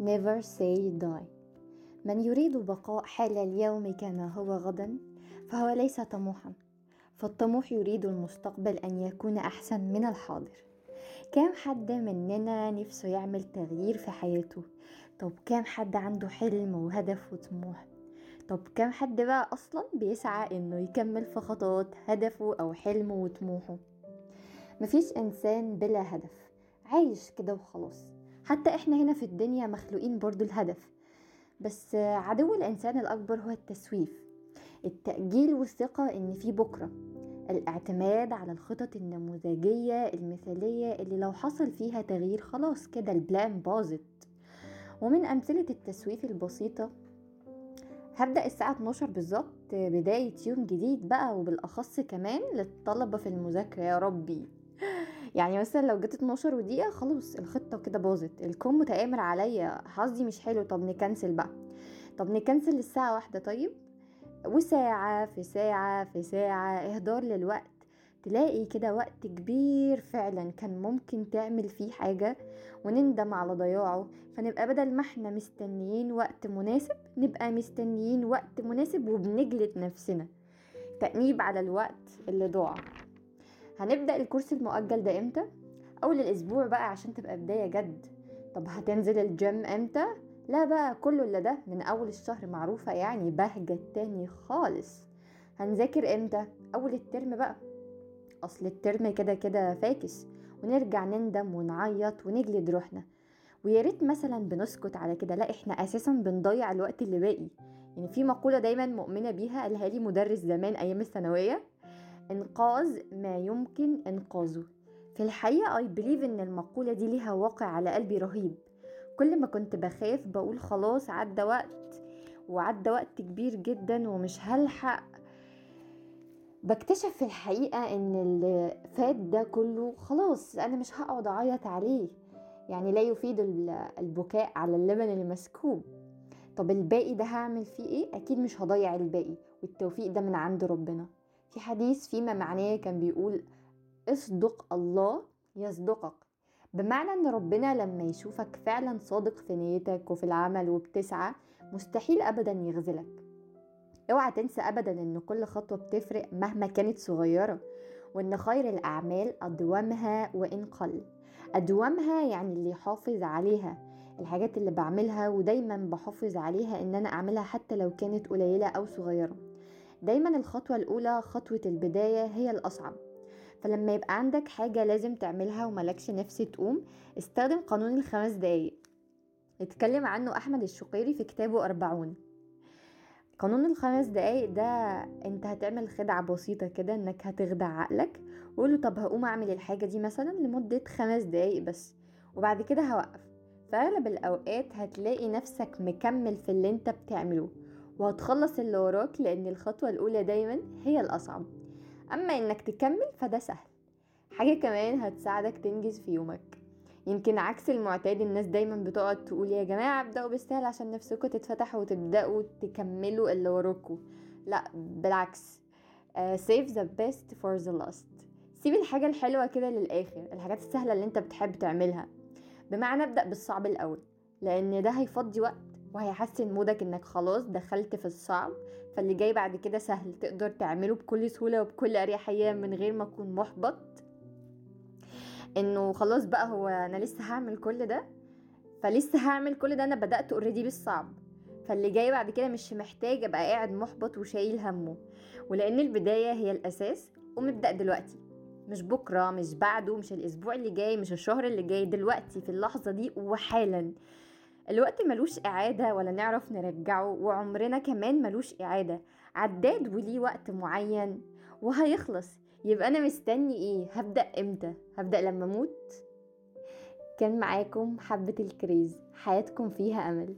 never say die. من يريد بقاء حال اليوم كما هو غدا فهو ليس طموحا. فالطموح يريد المستقبل أن يكون أحسن من الحاضر. كام حد مننا نفسه يعمل تغيير في حياته؟ طب كام حد عنده حلم وهدف وطموح؟ طب كام حد بقى أصلا بيسعى إنه يكمل في خطوات هدفه أو حلمه وطموحه؟ مفيش إنسان بلا هدف. عايش كده وخلاص. حتى إحنا هنا في الدنيا مخلوقين برضو الهدف. بس عدو الإنسان الأكبر هو التسويف التأجيل والثقة إن في بكرة الاعتماد على الخطط النموذجية المثالية اللي لو حصل فيها تغيير خلاص كده البلان باظت. ومن أمثلة التسويف البسيطة هبدأ الساعة 12 بالظبط بداية يوم جديد بقى وبالأخص كمان للطلبة في المذاكرة يا ربي. يعني مثلا لو جت 12 ودقيقة خلاص الخطة كده باظت. الكون متآمر عليا. حظي مش حلو. طب نكنسل بقى. طب نكنسل الساعة واحدة. طيب وساعة في ساعة في ساعة. إهدار للوقت. تلاقي كده وقت كبير فعلا كان ممكن تعمل فيه حاجة ونندم على ضياعه. فنبقى بدل ما إحنا مستنيين وقت مناسب نبقى مستنيين وقت مناسب وبنجلد نفسنا. تأنيب على الوقت اللي ضاع. هنبدأ الكورس المؤجل ده إمتى؟ أول الأسبوع بقى عشان تبقى بداية جد. طب هتنزل الجيم إمتى؟ لا بقى كله إلا ده من أول الشهر معروفة يعني بهجة تاني خالص. هنذاكر إمتى؟ أول الترم بقى. أصل الترم كده كده فاكس. ونرجع نندم ونعيط ونجلد روحنا. ويا ريت مثلا بنسكت على كده. لا إحنا أساسا بنضيع الوقت اللي باقي. يعني في مقولة دايما مؤمنة بيها قالها لي مدرس زمان أيام الثانوية. إنقاذ ما يمكن إنقاذه. في الحقيقة I believe إن المقولة دي ليها واقع على قلبي رهيب. كل ما كنت بخاف بقول خلاص عدى وقت وعدى وقت كبير جدا ومش هلحق. بكتشف في الحقيقة إن اللي فات ده كله خلاص أنا مش هقعد أعيط عليه. يعني لا يفيد البكاء على اللبن المسكوب. طب الباقي ده هعمل فيه إيه؟ أكيد مش هضيع الباقي والتوفيق ده من عند ربنا. في حديث فيما معناه كان بيقول اصدق الله يصدقك. بمعنى إن ربنا لما يشوفك فعلا صادق في نيتك وفي العمل وبتسعى مستحيل ابدا يغزلك أوعى تنسى ابدا إن كل خطوة بتفرق مهما كانت صغيرة وإن خير الأعمال ادومها وإن قل. ادومها يعني اللي يحافظ عليها. الحاجات اللي بعملها ودايما بحافظ عليها إن أنا أعملها حتى لو كانت قليلة أو صغيرة. دايما الخطوة الأولى خطوة البداية هي الأصعب. فلما يبقى عندك حاجة لازم تعملها وملكش نفس تقوم استخدم قانون الخمس دقايق. اتكلم عنه أحمد الشقيري في كتابه أربعون. قانون الخمس دقايق ده أنت هتعمل خدعة بسيطة كده إنك هتخدع عقلك. وقوله طب هقوم أعمل الحاجة دي مثلا لمدة خمس دقايق بس وبعد كده هوقف. في اغلب الأوقات هتلاقي نفسك مكمل في اللي أنت بتعمله. وهتخلص اللي وراك لأن الخطوة الأولى دايما هي الأصعب. أما إنك تكمل فده سهل. حاجة كمان هتساعدك تنجز في يومك. يمكن عكس المعتاد الناس دايما بتقعد تقول يا جماعة ابدأوا بالسهل عشان نفسكم تتفتح وتبدأوا تكملوا اللي وراكوا لا بالعكس. uh, save the best for the last. سيب الحاجة الحلوة كده للآخر الحاجات السهلة اللي أنت بتحب تعملها. بمعنى أبدأ بالصعب الأول لأن ده هيفضي وقت. وهيحسن مودك إنك خلاص دخلت في الصعب فاللي جاي بعد كده سهل تقدر تعمله بكل سهولة وبكل أريحية من غير ما تكون محبط. إنه خلاص بقى هو أنا لسه هعمل كل ده فلسه هعمل كل ده أنا بدأت اوريدي بالصعب. فاللي جاي بعد كده مش محتاج أبقى قاعد محبط وشايل همه. ولأن البداية هي الأساس قوم ابدأ دلوقتي. مش بكرة مش بعده مش الأسبوع اللي جاي مش الشهر اللي جاي دلوقتي في اللحظة دي وحالا. الوقت ملوش إعادة ولا نعرف نرجعه وعمرنا كمان ملوش إعادة. عداد وليه وقت معين وهيخلص. يبقى أنا مستني إيه؟ هبدأ إمتى؟ هبدأ لما أموت؟ كان معاكم حبة الكريز. حياتكم فيها أمل.